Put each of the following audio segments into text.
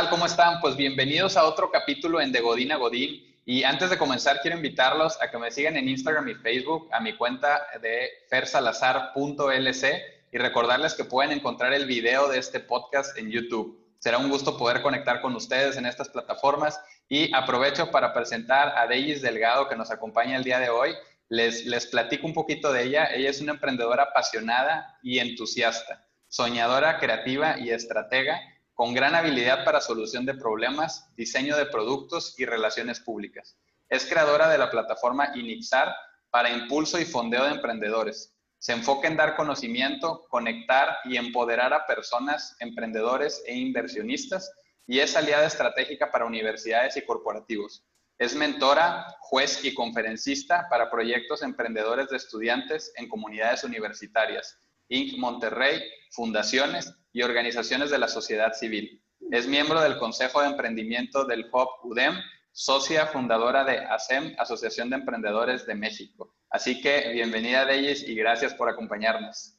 tal? ¿Cómo están? Pues bienvenidos a otro capítulo en De Godín a Godín. Y antes de comenzar, quiero invitarlos a que me sigan en Instagram y Facebook a mi cuenta de fersalazar.lc y recordarles que pueden encontrar el video de este podcast en YouTube. Será un gusto poder conectar con ustedes en estas plataformas y aprovecho para presentar a Deis Delgado que nos acompaña el día de hoy. Les, les platico un poquito de ella. Ella es una emprendedora apasionada y entusiasta, soñadora, creativa y estratega con gran habilidad para solución de problemas, diseño de productos y relaciones públicas. Es creadora de la plataforma Inixar para impulso y fondeo de emprendedores. Se enfoca en dar conocimiento, conectar y empoderar a personas, emprendedores e inversionistas y es aliada estratégica para universidades y corporativos. Es mentora, juez y conferencista para proyectos emprendedores de estudiantes en comunidades universitarias, Inc. Monterrey, fundaciones y organizaciones de la sociedad civil. Es miembro del Consejo de Emprendimiento del Hub UDEM, socia fundadora de ASEM, Asociación de Emprendedores de México. Así que bienvenida, Deyes, y gracias por acompañarnos.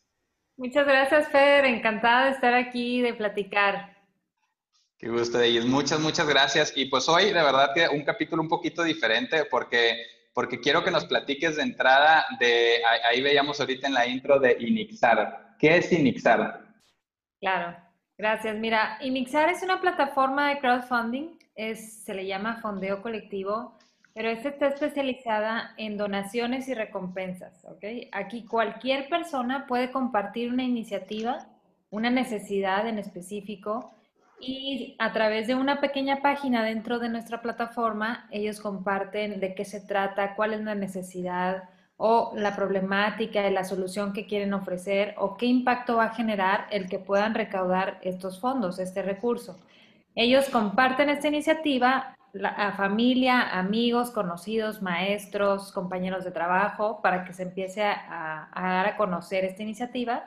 Muchas gracias, Fer. Encantada de estar aquí, de platicar. Qué gusto, Deyes. Muchas, muchas gracias. Y pues hoy, de verdad, que un capítulo un poquito diferente porque, porque quiero que nos platiques de entrada de, ahí veíamos ahorita en la intro de Inixar. ¿Qué es Inixar? Claro, gracias. Mira, Inixar es una plataforma de crowdfunding, es, se le llama fondeo colectivo, pero esta está especializada en donaciones y recompensas, ¿ok? Aquí cualquier persona puede compartir una iniciativa, una necesidad en específico, y a través de una pequeña página dentro de nuestra plataforma, ellos comparten de qué se trata, cuál es la necesidad, o la problemática y la solución que quieren ofrecer o qué impacto va a generar el que puedan recaudar estos fondos, este recurso. Ellos comparten esta iniciativa a familia, amigos, conocidos, maestros, compañeros de trabajo, para que se empiece a, dar a conocer esta iniciativa.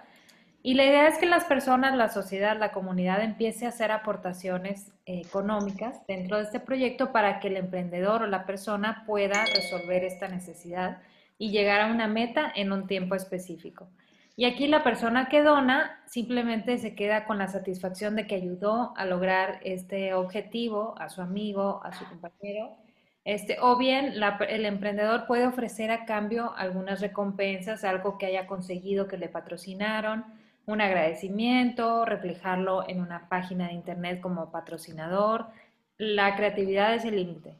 Y la idea es que las personas, la sociedad, la comunidad empiece a hacer aportaciones económicas dentro de este proyecto para que el emprendedor o la persona pueda resolver esta necesidad y llegar a una meta en un tiempo específico. Y aquí la persona que dona simplemente se queda con la satisfacción de que ayudó a lograr este objetivo a su amigo, a su compañero. Este, o bien el emprendedor puede ofrecer a cambio algunas recompensas, algo que haya conseguido que le patrocinaron, un agradecimiento, reflejarlo en una página de internet como patrocinador. La creatividad es el límite.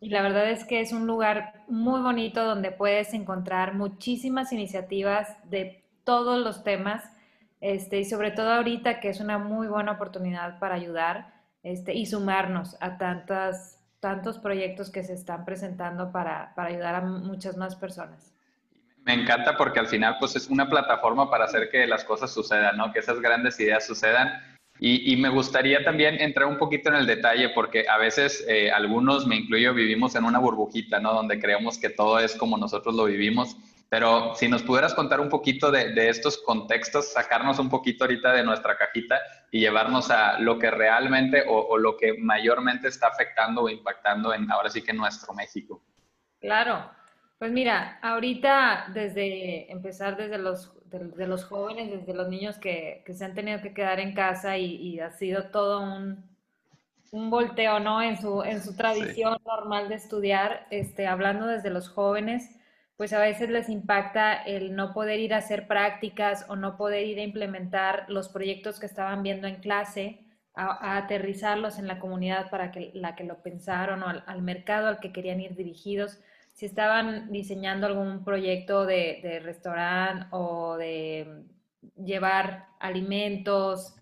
Y la verdad es que es un lugar muy bonito donde puedes encontrar muchísimas iniciativas de todos los temas, este, y sobre todo ahorita que es una muy buena oportunidad para ayudar este, y sumarnos a tantas, tantos proyectos que se están presentando para, para ayudar a muchas más personas. Me encanta porque al final pues es una plataforma para hacer que las cosas sucedan, ¿no? Que esas grandes ideas sucedan y, me gustaría también entrar un poquito en el detalle porque a veces eh, algunos, me incluyo, vivimos en una burbujita, ¿no? Donde creemos que todo es como nosotros lo vivimos. Pero si nos pudieras contar un poquito de, estos contextos, sacarnos un poquito ahorita de nuestra cajita y llevarnos a lo que realmente o, o lo que mayormente está afectando o impactando en ahora sí que nuestro México. Claro, pues mira, ahorita desde empezar desde los, de, los jóvenes, desde los niños que, se han tenido que quedar en casa y, ha sido todo un, un, volteo, ¿no? En su, en su tradición normal de estudiar, este, hablando desde los jóvenes, pues a veces les impacta el no poder ir a hacer prácticas o no poder ir a implementar los proyectos que estaban viendo en clase, a, aterrizarlos en la comunidad para que la que lo pensaron o al mercado al que querían ir dirigidos si estaban diseñando algún proyecto de, restaurante o de llevar alimentos,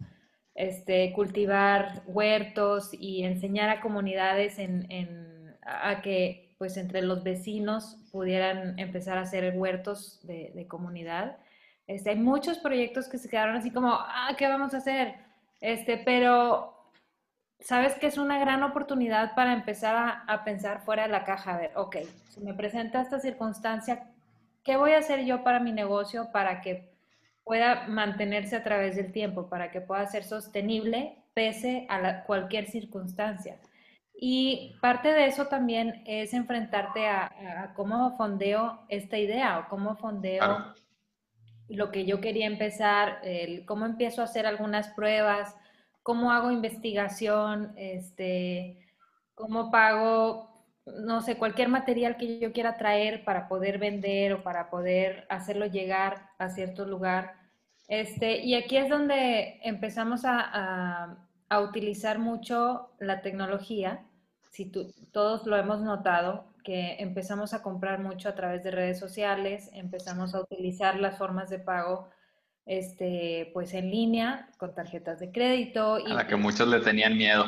este, cultivar huertos y enseñar a comunidades en, a que pues entre los vecinos pudieran empezar a hacer huertos de, comunidad. Este, hay muchos proyectos que se quedaron así como, ah, ¿qué vamos a hacer? Este, pero sabes que es una gran oportunidad para empezar a, pensar fuera de la caja. A ver, ok, si me presenta esta circunstancia, ¿qué voy a hacer yo para mi negocio para que pueda mantenerse a través del tiempo, para que pueda ser sostenible pese a cualquier circunstancia? Y parte de eso también es enfrentarte a, cómo fondeo esta idea o cómo fondeo lo que yo quería empezar, el, cómo empiezo a hacer algunas pruebas, cómo hago investigación, este, cómo pago, no sé, cualquier material que yo quiera traer para poder vender o para poder hacerlo llegar a cierto lugar. Este, y aquí es donde empezamos a, utilizar mucho la tecnología. Si todos lo hemos notado, que empezamos a comprar mucho a través de redes sociales, empezamos a utilizar las formas de pago este, pues en línea, con tarjetas de crédito. Y, a la que muchos le tenían miedo.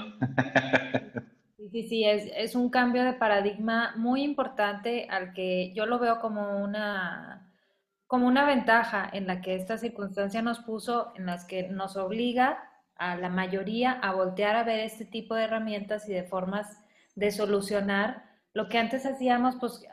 Sí, sí, sí, es, es, un cambio de paradigma muy importante al que yo lo veo como una, como una ventaja en la que esta circunstancia nos puso, en las que nos obliga a la mayoría a voltear a ver este tipo de herramientas y de formas de solucionar lo que antes hacíamos, pues,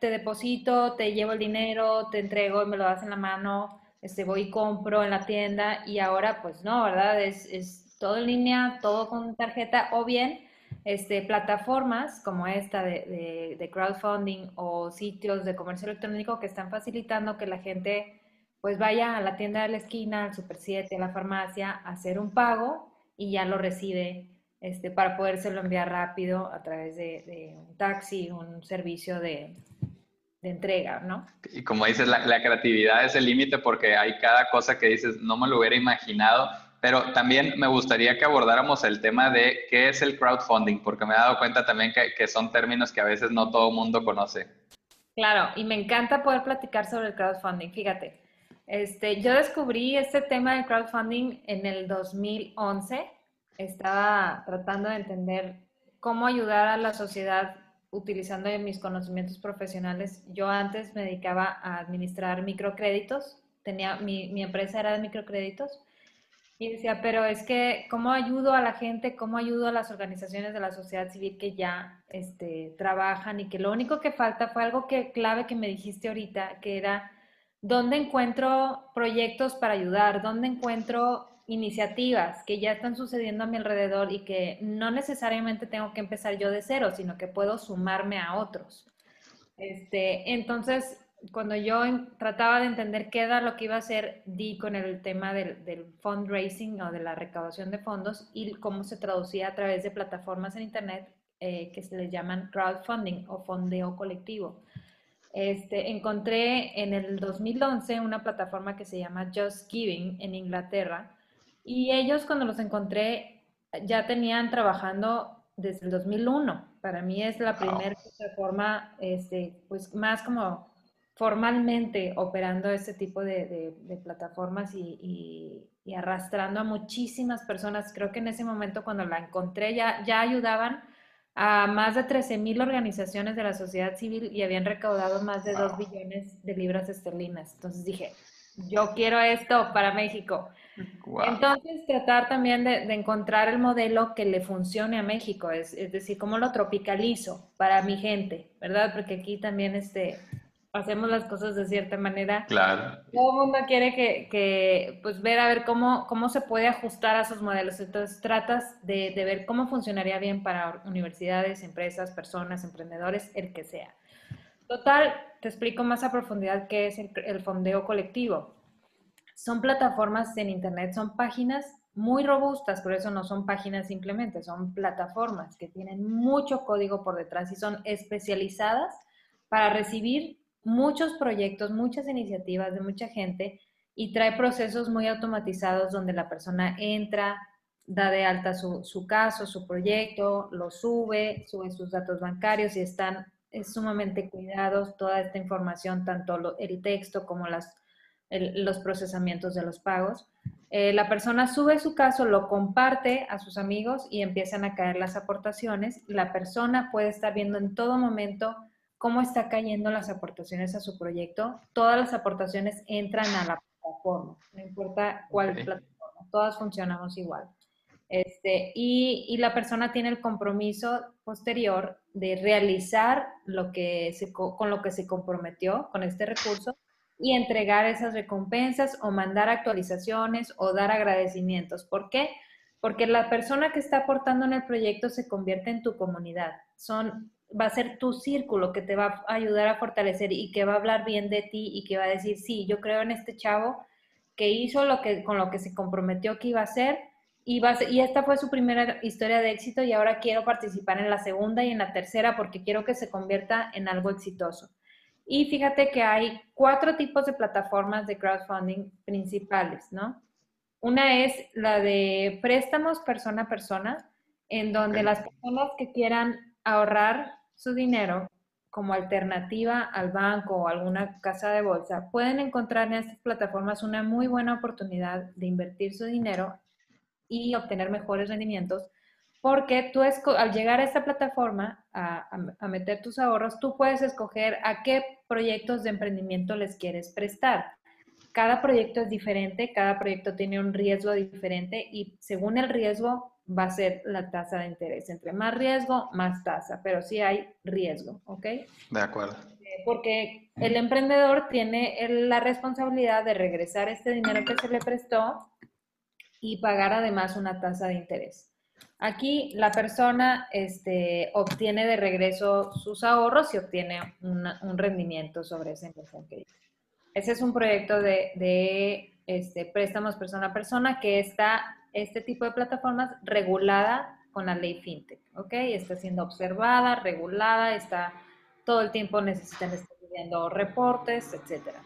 te deposito, te llevo el dinero, te entrego y me lo das en la mano, este, voy y compro en la tienda y ahora pues no, ¿verdad? Es, es todo en línea, todo con tarjeta o bien este, plataformas como esta de, de, crowdfunding o sitios de comercio electrónico que están facilitando que la gente pues vaya a la tienda de la esquina, al Super 7, a la farmacia, a hacer un pago y ya lo recibe este, para podérselo enviar rápido a través de, de un taxi, un servicio de, de entrega, ¿no? Y como dices, la, creatividad es el límite porque hay cada cosa que dices, no me lo hubiera imaginado, pero también me gustaría que abordáramos el tema de qué es el crowdfunding, porque me he dado cuenta también que, que son términos que a veces no todo el mundo conoce. Claro, y me encanta poder platicar sobre el crowdfunding. Fíjate, este, yo descubrí este tema del crowdfunding en el 2011. Estaba tratando de entender cómo ayudar a la sociedad utilizando mis conocimientos profesionales, yo antes me dedicaba a administrar microcréditos, tenía, mi, mi, empresa era de microcréditos, y decía, pero es que, ¿cómo ayudo a la gente, cómo ayudo a las organizaciones de la sociedad civil que ya este, trabajan y que lo único que falta fue algo que, clave que me dijiste ahorita, que era, ¿dónde encuentro proyectos para ayudar? ¿Dónde encuentro iniciativas que ya están sucediendo a mi alrededor y que no necesariamente tengo que empezar yo de cero, sino que puedo sumarme a otros. Este, entonces, cuando yo trataba de entender qué era lo que iba a hacer, di con el tema del, fundraising o de la recaudación de fondos y cómo se traducía a través de plataformas en Internet eh, que se les llaman crowdfunding o fondeo colectivo. Este, encontré en el 2011 una plataforma que se llama Just Giving en Inglaterra, y ellos cuando los encontré ya tenían trabajando desde el 2001. Para mí es la primera plataforma, este, pues más como formalmente operando este tipo de, plataformas y, arrastrando a muchísimas personas. Creo que en ese momento cuando la encontré ya, ya ayudaban a más de 13 mil organizaciones de la sociedad civil y habían recaudado más de 2 billones de libras esterlinas. Entonces dije, yo quiero esto para México. Entonces, tratar también de, encontrar el modelo que le funcione a México, es, decir, cómo lo tropicalizo para mi gente, ¿verdad? Porque aquí también este, hacemos las cosas de cierta manera. Claro. Todo el mundo quiere que, pues, ver a ver cómo, cómo se puede ajustar a esos modelos. Entonces, tratas de, ver cómo funcionaría bien para universidades, empresas, personas, emprendedores, el que sea. Total, te explico más a profundidad qué es el fondeo colectivo. Son plataformas en Internet, son páginas muy robustas, por eso no son páginas simplemente, son plataformas que tienen mucho código por detrás y son especializadas para recibir muchos proyectos, muchas iniciativas de mucha gente y trae procesos muy automatizados donde la persona entra, da de alta su, caso, su proyecto, lo sube, sube sus datos bancarios y están sumamente cuidados toda esta información, tanto el texto como las los procesamientos de los pagos. Eh, la persona sube su caso, lo comparte a sus amigos y empiezan a caer las aportaciones. La persona puede estar viendo en todo momento cómo está cayendo las aportaciones a su proyecto. Todas las aportaciones entran a la plataforma, no importa cuál plataforma, todas funcionamos igual. Este, y, la persona tiene el compromiso posterior de realizar lo que con lo que se comprometió con este recurso y entregar esas recompensas o mandar actualizaciones o dar agradecimientos. ¿Por qué? Porque la persona que está aportando en el proyecto se convierte en tu comunidad. Son, va a ser tu círculo que te va a ayudar a fortalecer y que va a hablar bien de ti y que va a decir, sí, yo creo en este chavo que hizo lo que, con lo que se comprometió que iba a hacer y, y esta fue su primera historia de éxito y ahora quiero participar en la segunda y en la tercera porque quiero que se convierta en algo exitoso. Y fíjate que hay cuatro tipos de plataformas de crowdfunding principales, ¿no? Una es la de préstamos persona a persona, en donde las personas que quieran ahorrar su dinero como alternativa al banco o alguna casa de bolsa, pueden encontrar en estas plataformas una muy buena oportunidad de invertir su dinero y obtener mejores rendimientos, porque tú al llegar a esta plataforma a, a, meter tus ahorros, tú puedes escoger a qué proyectos de emprendimiento les quieres prestar. Cada proyecto es diferente, cada proyecto tiene un riesgo diferente y según el riesgo va a ser la tasa de interés. Entre más riesgo, más tasa, pero sí hay riesgo, ¿ok? De acuerdo. Eh, porque el emprendedor tiene la responsabilidad de regresar este dinero que se le prestó y pagar además una tasa de interés. Aquí la persona este, obtiene de regreso sus ahorros y obtiene un rendimiento sobre esa inversión que hizo. Ese es un proyecto de, de este, préstamos persona a persona que está este tipo de plataformas regulada con la ley FinTech, ¿ok? Está siendo observada, regulada, está todo el tiempo necesitan estar pidiendo reportes, etcétera.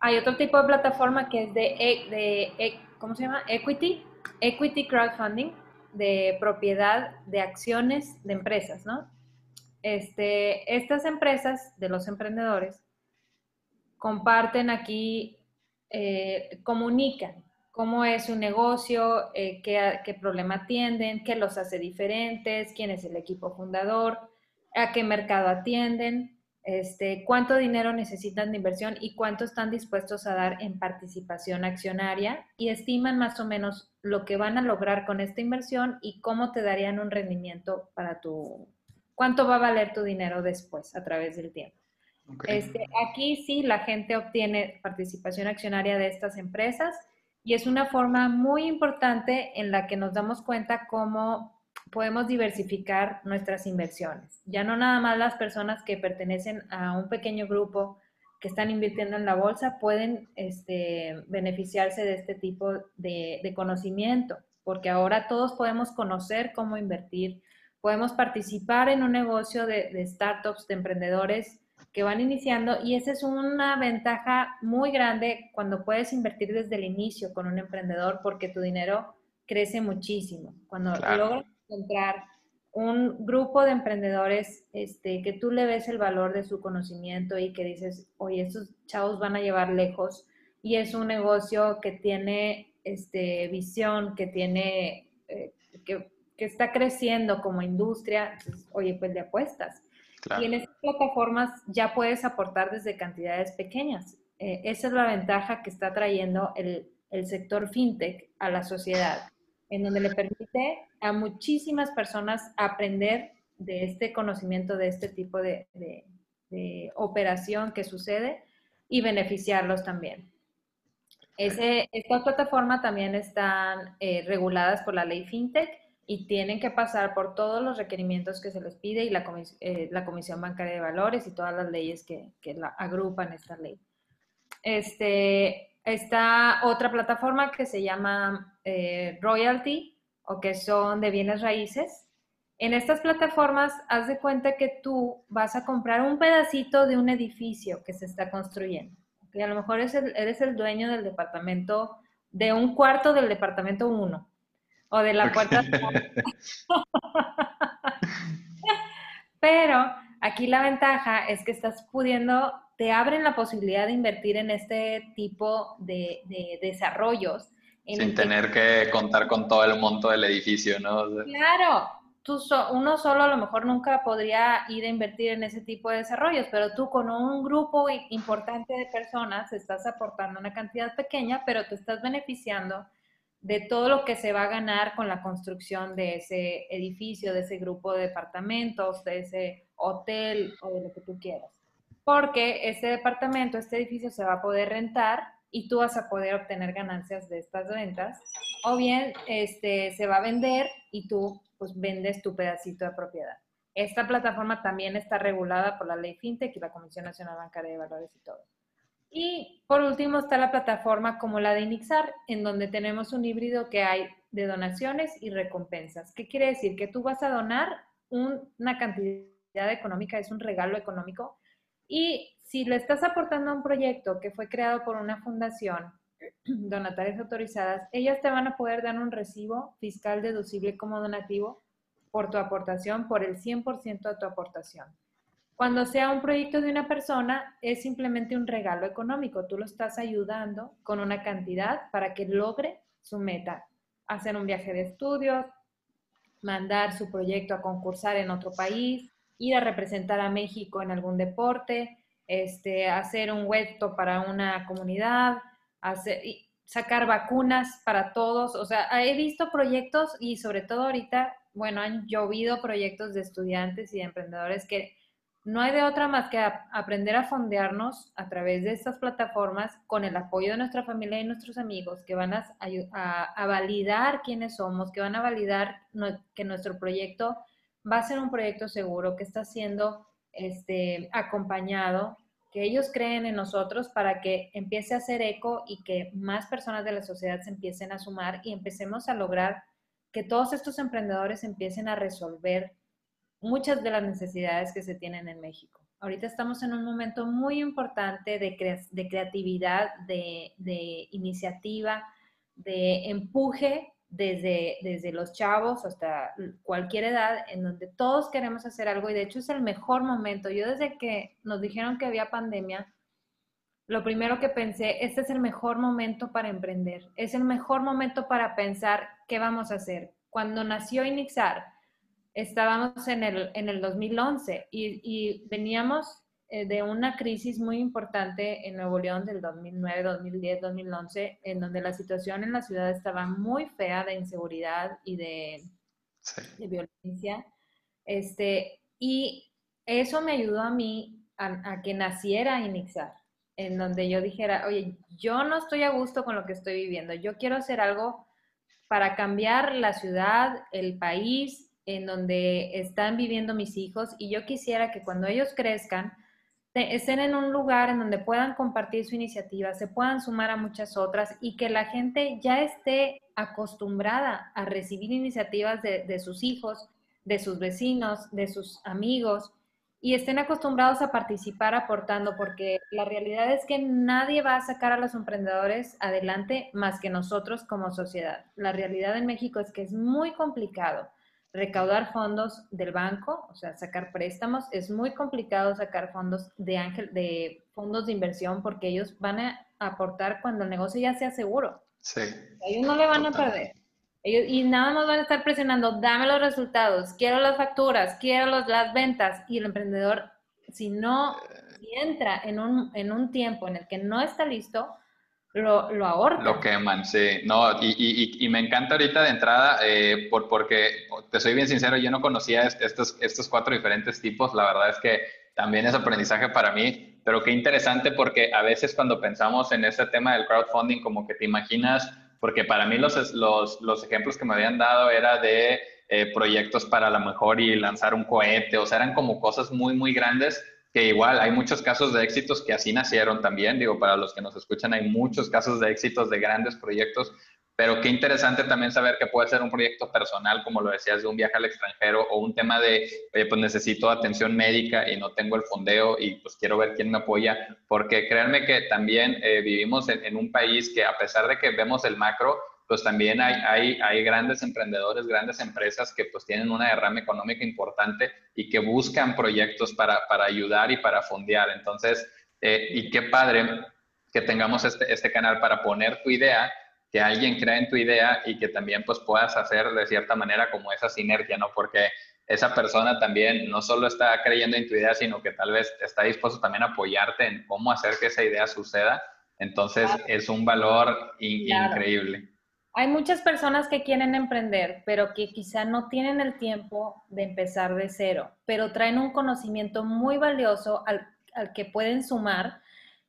Hay otro tipo de plataforma que es de, de, e, ¿cómo se llama? Equity, Equity Crowdfunding, de propiedad de acciones de empresas, ¿no? Este, estas empresas de los emprendedores comparten aquí, eh, comunican cómo es su negocio, eh, qué, qué, problema atienden, qué los hace diferentes, quién es el equipo fundador, a qué mercado atienden, este, cuánto dinero necesitan de inversión y cuánto están dispuestos a dar en participación accionaria y estiman más o menos lo que van a lograr con esta inversión y cómo te darían un rendimiento para tu, cuánto va a valer tu dinero después a través del tiempo. Este, aquí sí la gente obtiene participación accionaria de estas empresas y es una forma muy importante en la que nos damos cuenta cómo podemos diversificar nuestras inversiones. Ya no nada más las personas que pertenecen a un pequeño grupo que están invirtiendo en la bolsa pueden este, beneficiarse de este tipo de, conocimiento, porque ahora todos podemos conocer cómo invertir, podemos participar en un negocio de, de startups, de emprendedores que van iniciando y esa es una ventaja muy grande cuando puedes invertir desde el inicio con un emprendedor porque tu dinero crece muchísimo. Cuando logras encontrar un grupo de emprendedores este, que tú le ves el valor de su conocimiento y que dices, oye, estos chavos van a llevar lejos y es un negocio que tiene este, visión, que tiene, eh, que, que, está creciendo como industria, oye, pues le apuestas. Y en estas plataformas ya puedes aportar desde cantidades pequeñas. Eh, esa es la ventaja que está trayendo el, el, sector fintech a la sociedad, en donde le permite a muchísimas personas aprender de este conocimiento, de este tipo de, de, operación que sucede y beneficiarlos también. Ese, estas plataformas también están eh, reguladas por la ley fintech y tienen que pasar por todos los requerimientos que se les pide y la, eh, la Comisión Bancaria de Valores y todas las leyes que, que la agrupan esta ley. Este, está otra plataforma que se llama eh, Royalty o que son de bienes raíces. En estas plataformas, haz de cuenta que tú vas a comprar un pedacito de un edificio que se está construyendo. Y a lo mejor eres el, eres el dueño del departamento, de un cuarto del departamento 1 o de la puerta. Pero aquí la ventaja es que estás pudiendo, te abren la posibilidad de invertir en este tipo de, desarrollos. Sin tener que... contar con todo el monto del edificio, ¿no? claro, tú uno solo a lo mejor nunca podría ir a invertir en ese tipo de desarrollos, pero tú con un grupo importante de personas estás aportando una cantidad pequeña, pero te estás beneficiando de todo lo que se va a ganar con la construcción de ese edificio, de ese grupo de departamentos, de ese hotel o de lo que tú quieras. Porque este departamento, este edificio se va a poder rentar y tú vas a poder obtener ganancias de estas ventas. O bien este, se va a vender y tú pues vendes tu pedacito de propiedad. Esta plataforma también está regulada por la ley FinTech y la Comisión Nacional Bancaria de Valores y todo. Y por último está la plataforma como la de Inixar, en donde tenemos un híbrido que hay de donaciones y recompensas. ¿Qué quiere decir? Que tú vas a donar una cantidad económica, es un regalo económico, y si le estás aportando a un proyecto que fue creado por una fundación, donatarias autorizadas, ellas te van a poder dar un recibo fiscal deducible como donativo por tu aportación, por el 100% de tu aportación. Cuando sea un proyecto de una persona, es simplemente un regalo económico. Tú lo estás ayudando con una cantidad para que logre su meta. Hacer un viaje de estudios, mandar su proyecto a concursar en otro país, ir a representar a México en algún deporte, este, hacer un huerto para una comunidad, hacer, sacar vacunas para todos. O sea, he visto proyectos y sobre todo ahorita, bueno, han llovido proyectos de estudiantes y de emprendedores que no hay de otra más que aprender a fondearnos a través de estas plataformas con el apoyo de nuestra familia y nuestros amigos que van a, a, validar quiénes somos, que van a validar que nuestro proyecto va a ser un proyecto seguro, que está siendo este, acompañado, que ellos creen en nosotros para que empiece a hacer eco y que más personas de la sociedad se empiecen a sumar y empecemos a lograr que todos estos emprendedores empiecen a resolver muchas de las necesidades que se tienen en México. Ahorita estamos en un momento muy importante de, creatividad, de, iniciativa, de empuje desde, desde los chavos hasta cualquier edad, en donde todos queremos hacer algo y de hecho es el mejor momento. Yo desde que nos dijeron que había pandemia, lo primero que pensé, este es el mejor momento para emprender, es el mejor momento para pensar qué vamos a hacer. Cuando nació Inixar, estábamos en el, en el 2011 y, y veníamos de una crisis muy importante en Nuevo León del 2009, 2010, 2011, en donde la situación en la ciudad estaba muy fea de inseguridad y de, de violencia. Este, y eso me ayudó a mí a, a, que naciera Inixar, en donde yo dijera, oye, yo no estoy a gusto con lo que estoy viviendo, yo quiero hacer algo para cambiar la ciudad, el país, en donde están viviendo mis hijos y yo quisiera que cuando ellos crezcan estén en un lugar en donde puedan compartir su iniciativa, se puedan sumar a muchas otras y que la gente ya esté acostumbrada a recibir iniciativas de, de sus hijos, de sus vecinos, de sus amigos y estén acostumbrados a participar aportando, porque la realidad es que nadie va a sacar a los emprendedores adelante más que nosotros como sociedad. La realidad en México es que es muy complicado recaudar fondos del banco, o sea, sacar préstamos, es muy complicado sacar fondos de ángel, de fondos de inversión porque ellos van a aportar cuando el negocio ya sea seguro. Sí. Ellos no le van a perder. Ellos, y nada más van a estar presionando, dame los resultados, quiero las facturas, quiero las ventas. Y el emprendedor, si no si entra en un, en un tiempo en el que no está listo, lo, lo ahorcan. Lo queman, sí. No, y, y, y me encanta ahorita de entrada, eh, por, porque te soy bien sincero, yo no conocía estos, estos cuatro diferentes tipos. La verdad es que también es aprendizaje para mí, pero qué interesante porque a veces cuando pensamos en ese tema del crowdfunding, como que te imaginas, porque para mí los, los, los ejemplos que me habían dado era de eh, proyectos para la mejor y lanzar un cohete, o sea, eran como cosas muy, muy grandes que igual hay muchos casos de éxitos que así nacieron también, digo, para los que nos escuchan hay muchos casos de éxitos de grandes proyectos, pero qué interesante también saber que puede ser un proyecto personal, como lo decías, de un viaje al extranjero o un tema de, oye, pues necesito atención médica y no tengo el fondeo y pues quiero ver quién me apoya, porque créanme que también eh, vivimos en, en un país que a pesar de que vemos el macro, pues también hay, hay, hay, grandes emprendedores, grandes empresas que pues tienen una derrama económica importante y que buscan proyectos para, para ayudar y para fondear. Entonces, eh, y qué padre que tengamos este, este canal para poner tu idea, que alguien crea en tu idea y que también pues puedas hacer de cierta manera como esa sinergia, ¿no? Porque esa persona también no solo está creyendo en tu idea, sino que tal vez está dispuesto también a apoyarte en cómo hacer que esa idea suceda. Entonces, es un valor increíble. Hay muchas personas que quieren emprender, pero que quizá no tienen el tiempo de empezar de cero, pero traen un conocimiento muy valioso al, que pueden sumar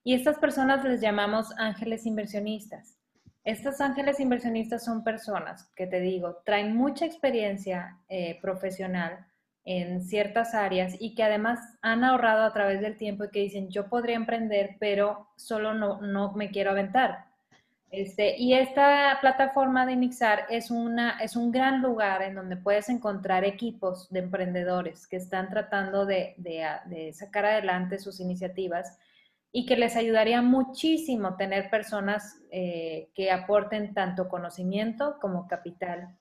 y estas personas les llamamos ángeles inversionistas. Estos ángeles inversionistas son personas que te digo, traen mucha experiencia eh, profesional en ciertas áreas y que además han ahorrado a través del tiempo y que dicen, yo podría emprender, pero solo no, no me quiero aventar. Este, y esta plataforma de Inixar es, una, es un gran lugar en donde puedes encontrar equipos de emprendedores que están tratando de, de, sacar adelante sus iniciativas y que les ayudaría muchísimo tener personas eh, que aporten tanto conocimiento como capital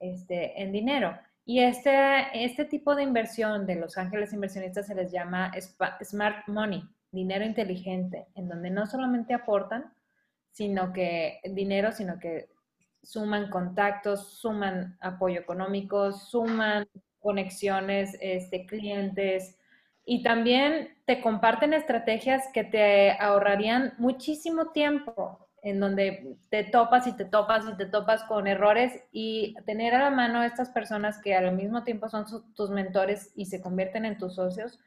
este, en dinero. Y este, este tipo de inversión de Los Ángeles Inversionistas se les llama Smart Money, dinero inteligente, en donde no solamente aportan, sino que dinero, sino que suman contactos, suman apoyo económico, suman conexiones, este, clientes. Y también te comparten estrategias que te ahorrarían muchísimo tiempo en donde te topas y te topas y te topas con errores y tener a la mano estas personas que al mismo tiempo son tus mentores y se convierten en tus socios,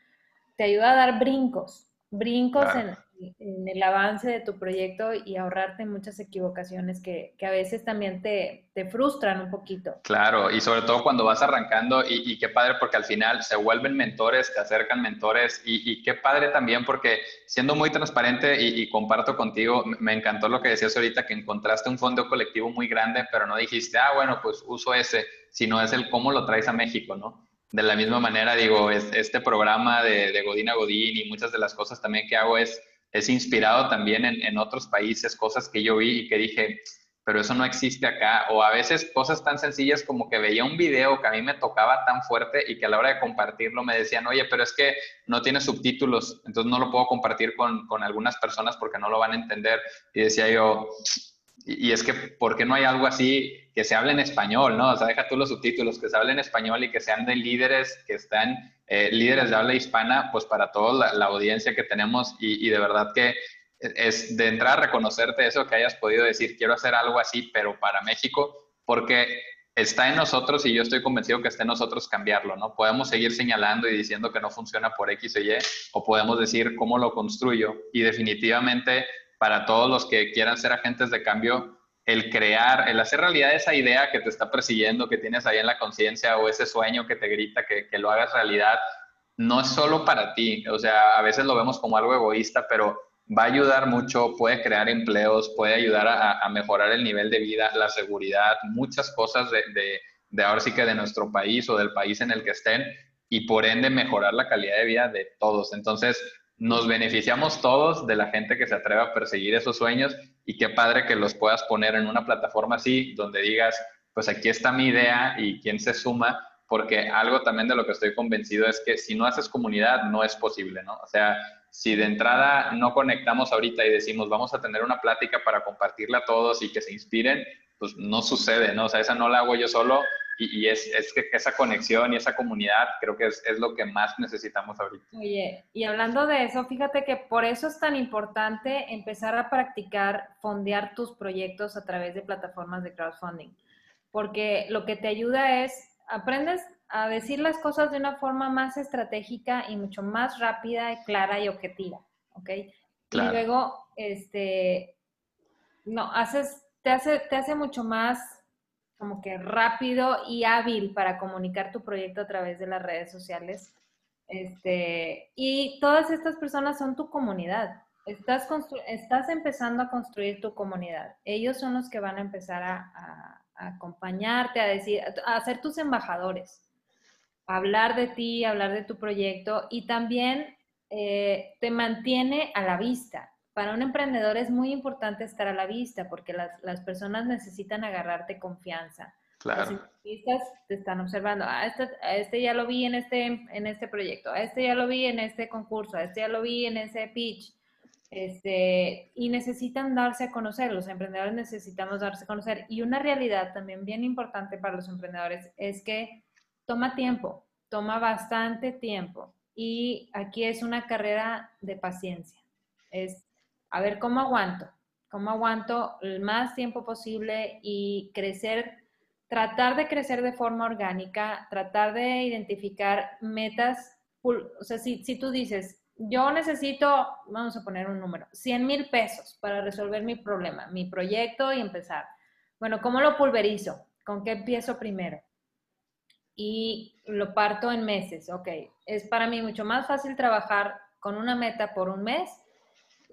te ayuda a dar brincos, brincos en, en el avance de tu proyecto y ahorrarte muchas equivocaciones que, que a veces también te, te, frustran un poquito. Claro, y sobre todo cuando vas arrancando y, y qué padre porque al final se vuelven mentores, te acercan mentores y, y qué padre también porque siendo muy transparente y, comparto contigo, me encantó lo que decías ahorita, que encontraste un fondo colectivo muy grande, pero no dijiste, ah, bueno, pues uso ese, sino es el cómo lo traes a México, ¿no? De la misma manera, digo, este programa de, de Godín a Godín y muchas de las cosas también que hago es es inspirado también en, otros países, cosas que yo vi y que dije, pero eso no existe acá. O a veces cosas tan sencillas como que veía un video que a mí me tocaba tan fuerte y que a la hora de compartirlo me decían, oye, pero es que no tiene subtítulos, entonces no lo puedo compartir con, con algunas personas porque no lo van a entender. Y decía yo, y, es que, ¿por qué no hay algo así que se hable en español, no? O sea, deja tú los subtítulos, que se hable en español y que sean de líderes que están, eh, líderes de habla hispana, pues para toda la, audiencia que tenemos y, de verdad que es de entrar a reconocerte eso, que hayas podido decir, quiero hacer algo así, pero para México, porque está en nosotros y yo estoy convencido que está en nosotros cambiarlo, ¿no? Podemos seguir señalando y diciendo que no funciona por X o Y, o podemos decir cómo lo construyo y definitivamente para todos los que quieran ser agentes de cambio, el crear, el hacer realidad esa idea que te está persiguiendo, que tienes ahí en la conciencia o ese sueño que te grita que, lo hagas realidad, no es solo para ti. O sea, a veces lo vemos como algo egoísta, pero va a ayudar mucho, puede crear empleos, puede ayudar a, mejorar el nivel de vida, la seguridad, muchas cosas de, de, de ahora sí que de nuestro país o del país en el que estén y por ende mejorar la calidad de vida de todos. Entonces, nos beneficiamos todos de la gente que se atreve a perseguir esos sueños y qué padre que los puedas poner en una plataforma así, donde digas, pues aquí está mi idea y quién se suma, porque algo también de lo que estoy convencido es que si no haces comunidad no es posible, ¿no? O sea, si de entrada no conectamos ahorita y decimos, vamos a tener una plática para compartirla a todos y que se inspiren, pues no sucede, ¿no? O sea, esa no la hago yo solo, y, es, es, que esa conexión y esa comunidad creo que es, es, lo que más necesitamos ahorita. Oye, y hablando de eso, fíjate que por eso es tan importante empezar a practicar fondear tus proyectos a través de plataformas de crowdfunding, porque lo que te ayuda es, aprendes a decir las cosas de una forma más estratégica y mucho más rápida, clara y objetiva, ¿ok? Y luego, este, no, haces, te hace, te hace mucho más como que rápido y hábil para comunicar tu proyecto a través de las redes sociales. Este, y todas estas personas son tu comunidad. Estás, estás empezando a construir tu comunidad. Ellos son los que van a empezar a, acompañarte, a decir, a ser tus embajadores, a hablar de ti, a hablar de tu proyecto y también eh, te mantiene a la vista para un emprendedor es muy importante estar a la vista porque las, personas necesitan agarrarte confianza. Claro. Los inversionistas te están observando. Ah, este, a este, ya lo vi en este, en este proyecto, a este ya lo vi en este concurso, a este ya lo vi en ese pitch. Este, y necesitan darse a conocer, los emprendedores necesitamos darse a conocer. Y una realidad también bien importante para los emprendedores es que toma tiempo, toma bastante tiempo. Y aquí es una carrera de paciencia. Es a ver cómo aguanto, cómo aguanto el más tiempo posible y crecer, tratar de crecer de forma orgánica, tratar de identificar metas, o sea, si, si tú dices, yo necesito, vamos a poner un número, 100 mil pesos para resolver mi problema, mi proyecto y empezar. Bueno, ¿cómo lo pulverizo? ¿Con qué empiezo primero? y lo parto en meses. Ok, es para mí mucho más fácil trabajar con una meta por un mes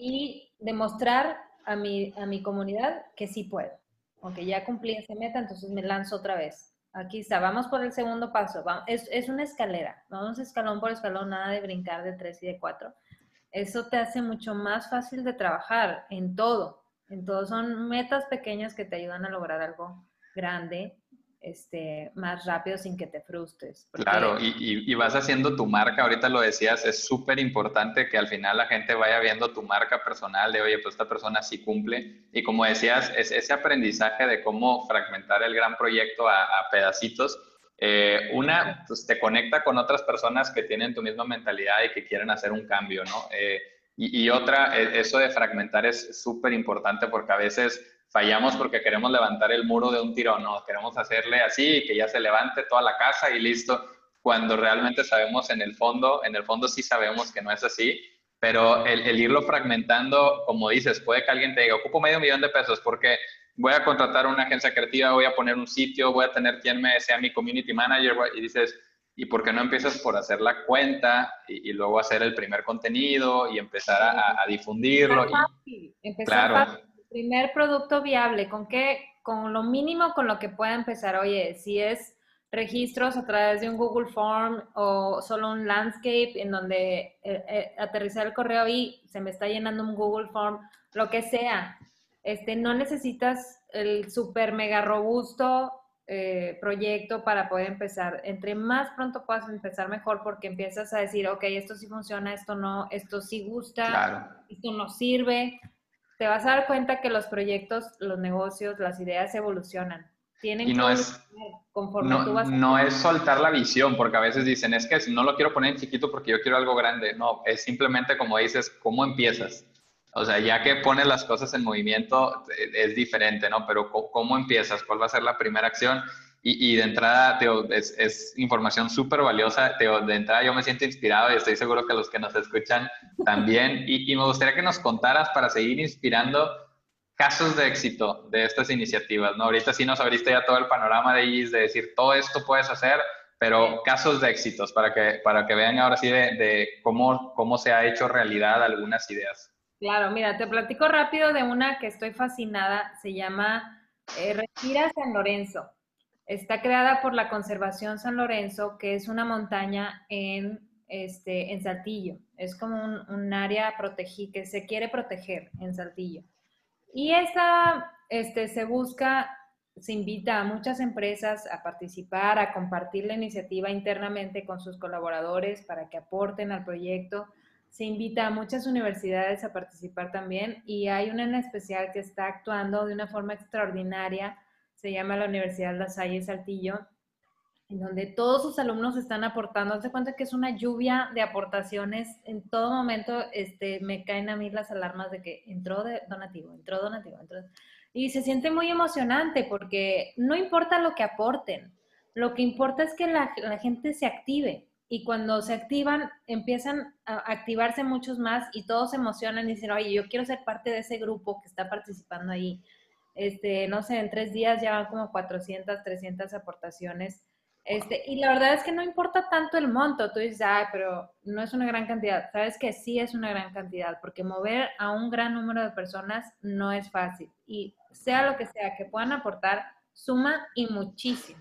y demostrar a mi, a mi comunidad que sí puedo. Ok, ya cumplí esa meta, entonces me lanzo otra vez. Aquí está, vamos por el segundo paso. Es, es una escalera, vamos escalón por escalón, nada de brincar de tres y de cuatro. Eso te hace mucho más fácil de trabajar en todo. En todo son metas pequeñas que te ayudan a lograr algo grande este, más rápido sin que te frustres. Claro, y, vas haciendo tu marca, ahorita lo decías, es súper importante que al final la gente vaya viendo tu marca personal de, oye, pues esta persona sí cumple. Y como decías, es ese aprendizaje de cómo fragmentar el gran proyecto a, pedacitos. Eh, una, pues te conecta con otras personas que tienen tu misma mentalidad y que quieren hacer un cambio, ¿no? Eh, y, y, otra, e, eso de fragmentar es súper importante porque a veces fallamos porque queremos levantar el muro de un tirón, no, queremos hacerle así, que ya se levante toda la casa y listo, cuando realmente sabemos en el fondo, en el fondo sí sabemos que no es así, pero el, irlo fragmentando, como dices, puede que alguien te diga, ocupo medio millón de pesos porque voy a contratar una agencia creativa, voy a poner un sitio, voy a tener quien me sea mi community manager, y dices, ¿y por qué no empiezas por hacer la cuenta y, luego hacer el primer contenido y empezar a, difundirlo? claro primer producto viable, ¿con qué? Con lo mínimo con lo que pueda empezar. Oye, si es registros a través de un Google Form o solo un landscape en donde eh, eh, aterrizar el correo y se me está llenando un Google Form, lo que sea. Este, no necesitas el super mega robusto eh, proyecto para poder empezar. Entre más pronto puedas empezar, mejor, porque empiezas a decir, ok, esto sí funciona, esto no, esto sí gusta, esto no sirve te vas a dar cuenta que los proyectos, los negocios, las ideas evolucionan. Tienen y no es, conforme no, tú vas no es soltar la visión, porque a veces dicen, es que no lo quiero poner en chiquito porque yo quiero algo grande. No, es simplemente como dices, ¿cómo empiezas? O sea, ya que pones las cosas en movimiento, eh, es diferente, ¿no? Pero ¿cómo empiezas? ¿Cuál va a ser la primera acción? Y, de entrada, teo, es, es, información súper valiosa. De entrada yo me siento inspirado y estoy seguro que los que nos escuchan también. Y, me gustaría que nos contaras para seguir inspirando casos de éxito de estas iniciativas, ¿no? Ahorita sí nos abriste ya todo el panorama de ellos, de decir, todo esto puedes hacer, pero casos de éxitos para que, para que vean ahora sí de, de cómo, cómo se ha hecho realidad algunas ideas. Claro, mira, te platico rápido de una que estoy fascinada, se llama eh, San Lorenzo. Está creada por la Conservación San Lorenzo, que es una montaña en, este, en Saltillo. Es como un, área protegida, que se quiere proteger en Saltillo. Y esta este, se busca, se invita a muchas empresas a participar, a compartir la iniciativa internamente con sus colaboradores para que aporten al proyecto. Se invita a muchas universidades a participar también y hay una en especial que está actuando de una forma extraordinaria se llama la Universidad La Salle Saltillo, en donde todos sus alumnos están aportando. Hazte cuenta que es una lluvia de aportaciones. En todo momento este, me caen a mí las alarmas de que entró de donativo, entró donativo, entró. Y se siente muy emocionante porque no importa lo que aporten, lo que importa es que la, la gente se active. Y cuando se activan, empiezan a activarse muchos más y todos se emocionan y dicen, oye, yo quiero ser parte de ese grupo que está participando ahí este, no sé, en tres días ya van como 400, 300 aportaciones. Este, y la verdad es que no importa tanto el monto, tú dices, ay, pero no es una gran cantidad. Sabes que sí es una gran cantidad, porque mover a un gran número de personas no es fácil. Y sea lo que sea que puedan aportar, suma y muchísimo.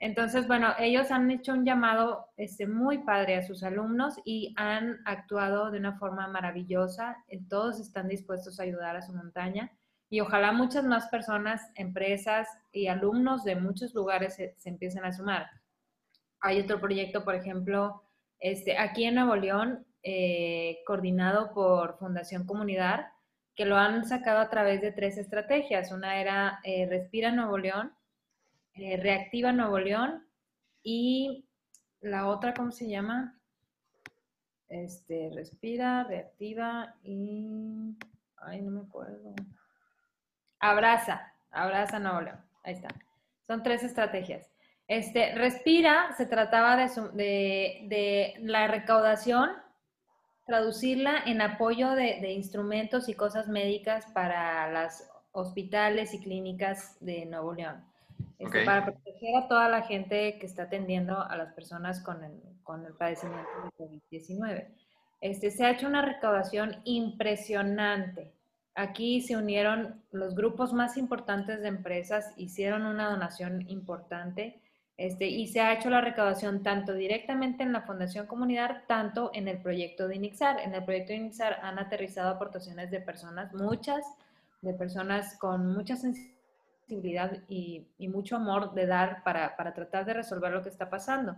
Entonces, bueno, ellos han hecho un llamado este, muy padre a sus alumnos y han actuado de una forma maravillosa. Todos están dispuestos a ayudar a su montaña y ojalá muchas más personas, empresas y alumnos de muchos lugares se, empiecen a sumar. Hay otro proyecto, por ejemplo, este, aquí en Nuevo León, eh, coordinado por Fundación Comunidad, que lo han sacado a través de tres estrategias. Una era eh, Respira Nuevo León, eh, Reactiva Nuevo León y la otra, ¿cómo se llama? Este, respira, reactiva y... Ay, no me acuerdo. Abraza, abraza Nuevo León. Ahí está. Son tres estrategias. Este, respira, se trataba de, de, la recaudación, traducirla en apoyo de, de, instrumentos y cosas médicas para los hospitales y clínicas de Nuevo León. este, para proteger a toda la gente que está atendiendo a las personas con el, con el padecimiento de COVID-19. Este, se ha hecho una recaudación impresionante. Aquí se unieron los grupos más importantes de empresas, hicieron una donación importante este, y se ha hecho la recaudación tanto directamente en la Fundación Comunidad, tanto en el proyecto de Inixar. En el proyecto de Inixar han aterrizado aportaciones de personas, muchas, de personas con mucha sensibilidad y, mucho amor de dar para, para, tratar de resolver lo que está pasando.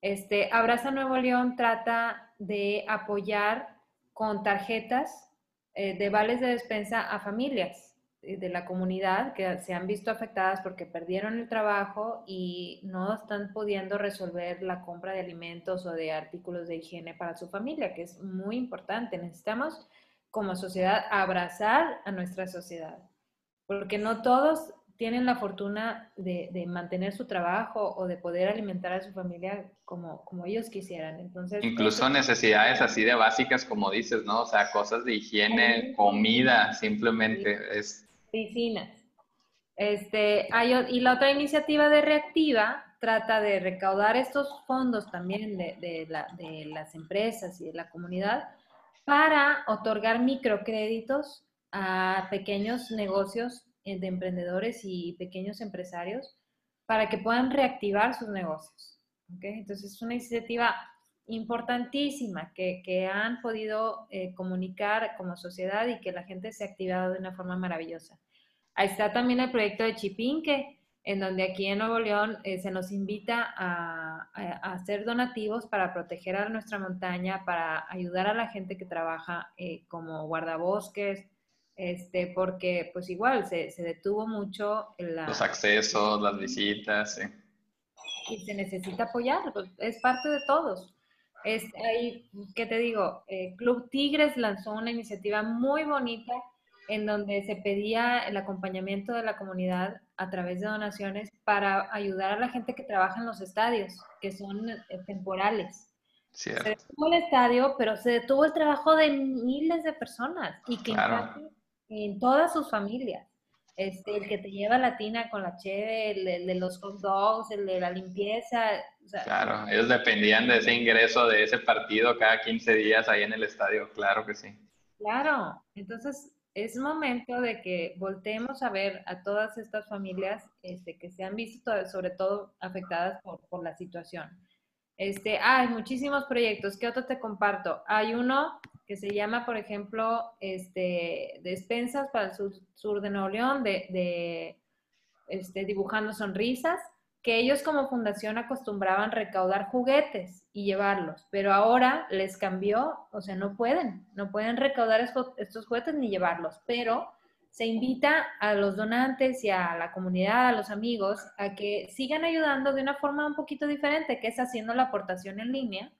Este, Abraza Nuevo León trata de apoyar con tarjetas eh, de vales de despensa a familias eh, de la comunidad que se han visto afectadas porque perdieron el trabajo y no están pudiendo resolver la compra de alimentos o de artículos de higiene para su familia, que es muy importante. Necesitamos como sociedad abrazar a nuestra sociedad, porque no todos tienen la fortuna de, mantener su trabajo o de poder alimentar a su familia como, como ellos quisieran. Entonces, Incluso necesidades así de básicas, como dices, ¿no? O sea, cosas de higiene, comida, simplemente es... Medicinas. Este, hay, y la otra iniciativa de Reactiva trata de recaudar estos fondos también de, de, la, de las empresas y de la comunidad para otorgar microcréditos a pequeños negocios de emprendedores y pequeños empresarios para que puedan reactivar sus negocios. Entonces es una iniciativa importantísima que, han podido eh, comunicar como sociedad y que la gente se ha activado de una forma maravillosa. Ahí está también el proyecto de Chipinque, en donde aquí en Nuevo León eh, se nos invita a, hacer donativos para proteger a nuestra montaña, para ayudar a la gente que trabaja como guardabosques, este, porque pues igual se, se detuvo mucho los accesos, las visitas, sí. Y se necesita apoyar, pues, es parte de todos. Es, ahí, ¿qué te digo? Eh, Club Tigres lanzó una iniciativa muy bonita en donde se pedía el acompañamiento de la comunidad a través de donaciones para ayudar a la gente que trabaja en los estadios, que son eh, temporales. Cierto. Se detuvo el estadio, pero se detuvo el trabajo de miles de personas y que en todas sus familias. Este, el que te lleva la tina con la cheve, el, de los hot dogs, el de la limpieza. claro, ellos dependían de ese ingreso de ese partido cada 15 días ahí en el estadio, claro que sí. Claro, entonces es momento de que volteemos a ver a todas estas familias este, que se han visto sobre todo afectadas por, por la situación. Este, hay muchísimos proyectos. ¿Qué otro te comparto? Hay uno que se llama, por ejemplo, este, Despensas para el sur, de Nuevo León, de, este, Dibujando Sonrisas, que ellos como fundación acostumbraban recaudar juguetes y llevarlos, pero ahora les cambió, o sea, no pueden, no pueden recaudar estos juguetes ni llevarlos, pero se invita a los donantes y a la comunidad, a los amigos, a que sigan ayudando de una forma un poquito diferente, que es haciendo la aportación en línea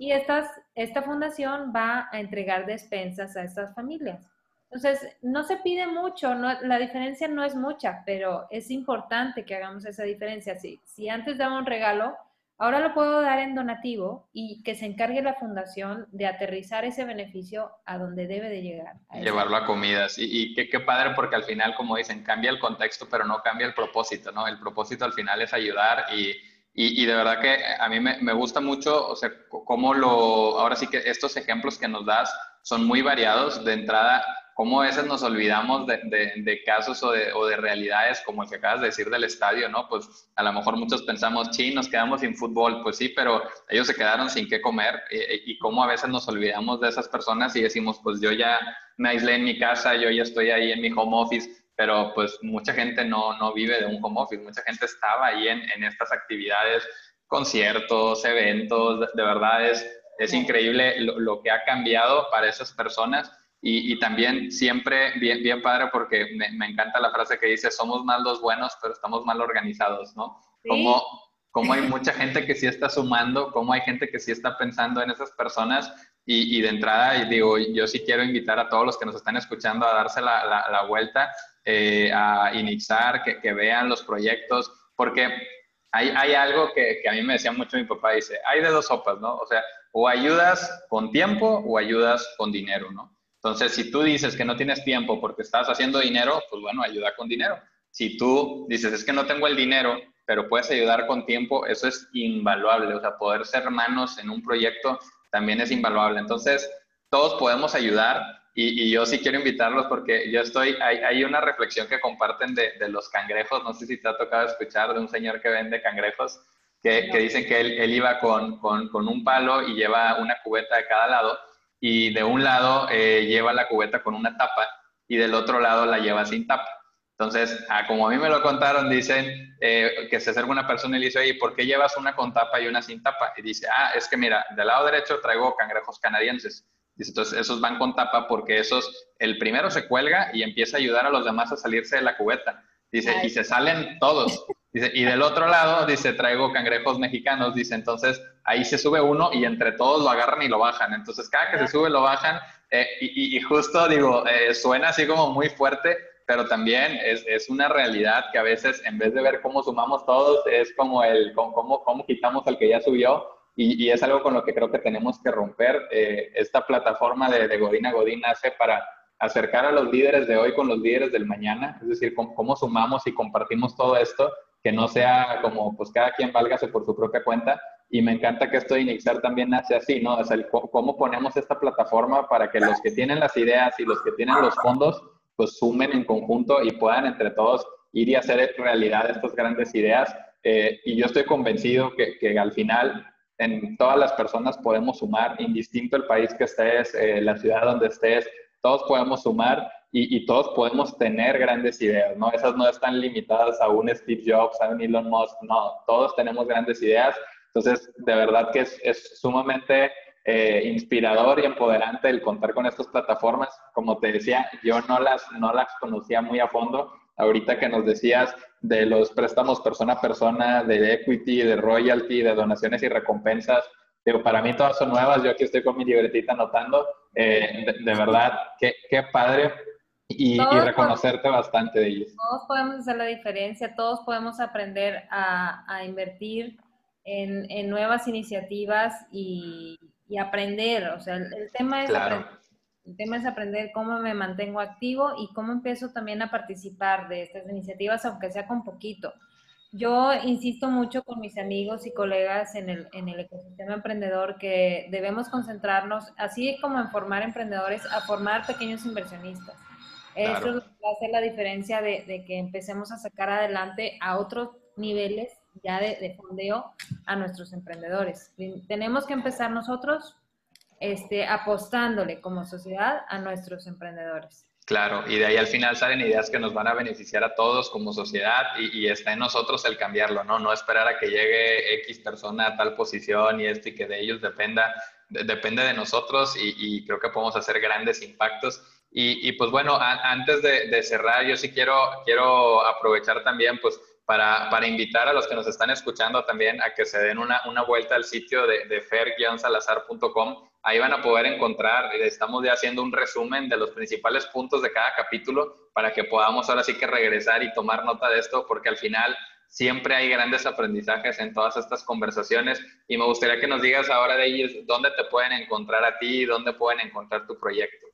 y estas, esta fundación va a entregar despensas a estas familias. Entonces, no se pide mucho, la diferencia no es mucha, pero es importante que hagamos esa diferencia. Si, si antes daba un regalo, ahora lo puedo dar en donativo y que se encargue la fundación de aterrizar ese beneficio a donde debe de llegar. Llevarlo a comidas. Y, qué, qué, padre porque al final, como dicen, cambia el contexto, pero no cambia el propósito, ¿no? El propósito al final es ayudar y y, de verdad que a mí me, gusta mucho, o sea, cómo lo, ahora sí que estos ejemplos que nos das son muy variados. De entrada, cómo a veces nos olvidamos de, de, casos o de, o de, realidades como el que acabas de decir del estadio, ¿no? Pues a lo mejor muchos pensamos, sí, nos quedamos sin fútbol, pues sí, pero ellos se quedaron sin qué comer y, y cómo a veces nos olvidamos de esas personas y decimos, pues yo ya me aislé en mi casa, yo ya estoy ahí en mi home office pero pues mucha gente no, no vive de un home office, mucha gente estaba ahí en, en estas actividades, conciertos, eventos, de, verdad es, es increíble lo, lo, que ha cambiado para esas personas. Y, y también siempre bien, bien padre porque me, me, encanta la frase que dice, somos más los buenos, pero estamos mal organizados, ¿no? Como, como hay mucha gente que sí está sumando, como hay gente que sí está pensando en esas personas. Y, y, de entrada, digo, yo sí quiero invitar a todos los que nos están escuchando a darse la, la, la vuelta eh, a iniciar, que, que, vean los proyectos, porque hay, hay algo que, que, a mí me decía mucho mi papá, dice, hay de dos sopas, ¿no? O sea, o ayudas con tiempo o ayudas con dinero, ¿no? Entonces, si tú dices que no tienes tiempo porque estás haciendo dinero, pues bueno, ayuda con dinero. si tú dices, es que no tengo el dinero, pero puedes ayudar con tiempo, eso es invaluable. O sea, poder ser hermanos en un proyecto también es invaluable. Entonces, todos podemos ayudar y, yo sí quiero invitarlos porque yo estoy, hay, hay una reflexión que comparten de, de, los cangrejos, no sé si te ha tocado escuchar de un señor que vende cangrejos, que, que dicen que él, él iba con, con, con, un palo y lleva una cubeta de cada lado y de un lado eh, lleva la cubeta con una tapa y del otro lado la lleva sin tapa. Entonces, ah, como a mí me lo contaron, dicen eh, que se acerca una persona y le dice, oye, ¿por qué llevas una con tapa y una sin tapa? Y dice, ah, es que mira, del lado derecho traigo cangrejos canadienses. Dice, entonces esos van con tapa porque esos, el primero se cuelga y empieza a ayudar a los demás a salirse de la cubeta. Dice, y se salen todos. Dice, y del otro lado, dice, traigo cangrejos mexicanos. Dice, entonces ahí se sube uno y entre todos lo agarran y lo bajan. Entonces, cada que se sube, lo bajan. Eh, y, y, justo digo, eh, suena así como muy fuerte, pero también es, es, una realidad que a veces en vez de ver cómo sumamos todos, es como el cómo, cómo quitamos al que ya subió y, y, es algo con lo que creo que tenemos que romper. Eh, esta plataforma de, de Godín a Godín hace para acercar a los líderes de hoy con los líderes del mañana, es decir, cómo, cómo sumamos y compartimos todo esto, que no sea como pues cada quien válgase por su propia cuenta, y me encanta que esto de Inixar también hace así, ¿no? O sea, cómo ponemos esta plataforma para que los que tienen las ideas y los que tienen los fondos pues sumen en conjunto y puedan entre todos ir y hacer realidad estas grandes ideas. Eh, y yo estoy convencido que, que, al final en todas las personas podemos sumar, indistinto el país que estés, eh, la ciudad donde estés, todos podemos sumar y, todos podemos tener grandes ideas, ¿no? Esas no están limitadas a un Steve Jobs, a un Elon Musk, no, todos tenemos grandes ideas. Entonces, de verdad que es, es sumamente eh, inspirador y empoderante el contar con estas plataformas. Como te decía, yo no las, no las conocía muy a fondo. Ahorita que nos decías de los préstamos persona a persona, de equity, de royalty, de donaciones y recompensas, pero para mí todas son nuevas. Yo aquí estoy con mi libretita anotando. Eh, de, verdad, qué, qué padre y, y, reconocerte bastante de ellos. Todos podemos hacer la diferencia, todos podemos aprender a, a invertir en, en, nuevas iniciativas y, y aprender, o sea, el, tema es aprender, el tema es aprender cómo me mantengo activo y cómo empiezo también a participar de estas iniciativas, aunque sea con poquito. Yo insisto mucho con mis amigos y colegas en el, en el ecosistema emprendedor que debemos concentrarnos, así como en formar emprendedores, a formar pequeños inversionistas. Claro. Eso va a hacer la diferencia de, de que empecemos a sacar adelante a otros niveles ya de, de, fondeo a nuestros emprendedores. Tenemos que empezar nosotros este, apostándole como sociedad a nuestros emprendedores. Claro, y de ahí al final salen ideas que nos van a beneficiar a todos como sociedad y, y, está en nosotros el cambiarlo, ¿no? No esperar a que llegue X persona a tal posición y esto y que de ellos dependa, de, depende de nosotros y, creo que podemos hacer grandes impactos. Y, pues bueno, antes de, de, cerrar, yo sí quiero, quiero aprovechar también, pues para, para, invitar a los que nos están escuchando también a que se den una, una vuelta al sitio de, de fer-salazar.com. Ahí van a poder encontrar, estamos ya haciendo un resumen de los principales puntos de cada capítulo para que podamos ahora sí que regresar y tomar nota de esto, porque al final siempre hay grandes aprendizajes en todas estas conversaciones y me gustaría que nos digas ahora de ellos dónde te pueden encontrar a ti dónde pueden encontrar tu proyecto.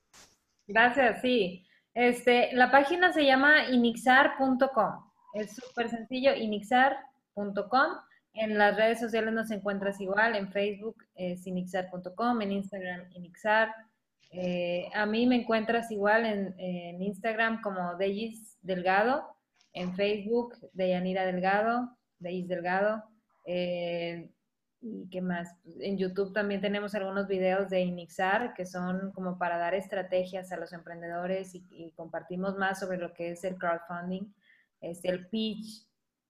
Gracias, sí. Este, la página se llama inixar.com. Es súper sencillo, inixar.com. En las redes sociales nos encuentras igual, en Facebook es inixar.com, en Instagram inixar. Eh, a mí me encuentras igual en, Instagram como Deyis Delgado, en Facebook Deyanira Delgado, Deyis Delgado. Eh, ¿Y qué más? En YouTube también tenemos algunos videos de Inixar que son como para dar estrategias a los emprendedores y compartimos más sobre lo que es el crowdfunding este, el pitch.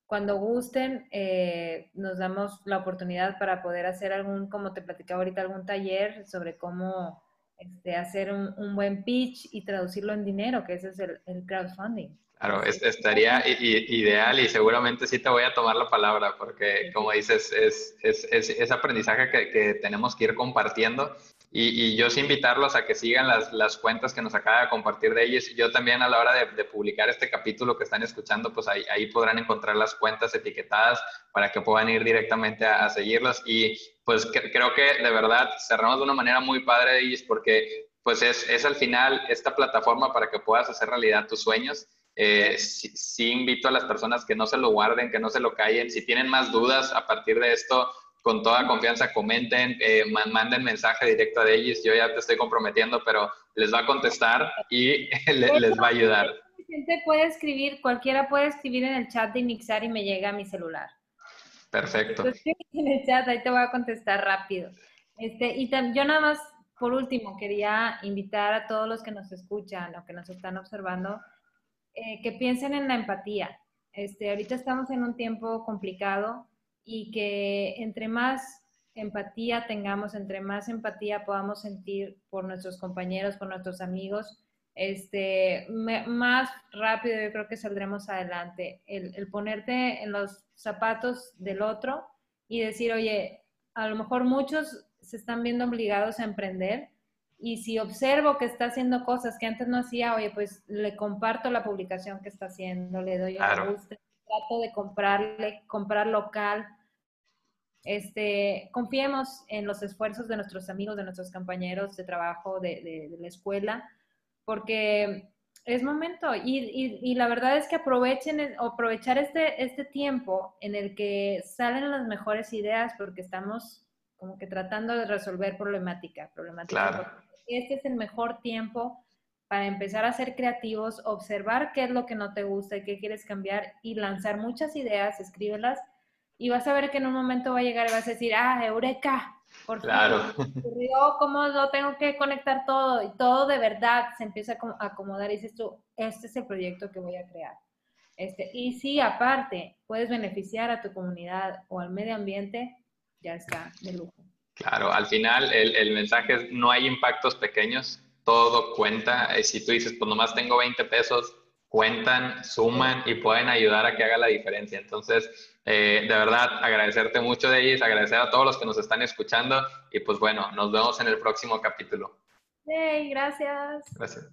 Cuando gusten, eh, nos damos la oportunidad para poder hacer algún, como te platicaba ahorita, algún taller sobre cómo este, hacer un, un, buen pitch y traducirlo en dinero, que ese es el, el crowdfunding. Claro, es, estaría ideal y seguramente sí te voy a tomar la palabra porque, como dices, es, es, es aprendizaje que, que, tenemos que ir compartiendo y, y, yo sí invitarlos a que sigan las, las, cuentas que nos acaba de compartir de ellos. Yo también a la hora de, de publicar este capítulo que están escuchando, pues ahí, ahí, podrán encontrar las cuentas etiquetadas para que puedan ir directamente a, a seguirlas. Y pues que, creo que de verdad cerramos de una manera muy padre ellos porque pues es, es al final esta plataforma para que puedas hacer realidad tus sueños eh, sí, invito a las personas que no se lo guarden, que no se lo callen. Si tienen más dudas a partir de esto, con toda confianza comenten, eh, manden mensaje directo a ellos. Yo ya te estoy comprometiendo, pero les va a contestar y les, va a ayudar. Gente puede escribir, cualquiera puede escribir en el chat de Inixar y me llega a mi celular. Perfecto. en el chat, ahí te voy a contestar rápido. Este, y yo nada más, por último, quería invitar a todos los que nos escuchan o que nos están observando, eh, que piensen en la empatía. Este, ahorita estamos en un tiempo complicado y que entre más empatía tengamos, entre más empatía podamos sentir por nuestros compañeros, por nuestros amigos, este, más rápido yo creo que saldremos adelante. El, el, ponerte en los zapatos del otro y decir, oye, a lo mejor muchos se están viendo obligados a emprender y si observo que está haciendo cosas que antes no hacía, oye, pues le comparto la publicación que está haciendo, le doy un gusto, trato de comprarle, comprar local. Este, confiemos en los esfuerzos de nuestros amigos, de nuestros compañeros de trabajo, de, de, la escuela, porque es momento. Y, y, y, la verdad es que aprovechen, aprovechar este, este tiempo en el que salen las mejores ideas, porque estamos como que tratando de resolver problemática, problemática. Claro. Este es el mejor tiempo para empezar a ser creativos, observar qué es lo que no te gusta y qué quieres cambiar y lanzar muchas ideas, escríbelas y vas a ver que en un momento va a llegar y vas a decir, ah, eureka, por claro. ocurrió, cómo lo tengo que conectar todo y todo de verdad se empieza a acomodar y dices tú, este es el proyecto que voy a crear. Este, y si aparte puedes beneficiar a tu comunidad o al medio ambiente, ya está de lujo. Claro, al final el, mensaje es no hay impactos pequeños, todo cuenta. Eh, si tú dices, pues nomás tengo 20 pesos, cuentan, suman y pueden ayudar a que haga la diferencia. Entonces, eh, de verdad, agradecerte mucho de ellos, agradecer a todos los que nos están escuchando y pues bueno, nos vemos en el próximo capítulo. Hey, gracias. Gracias.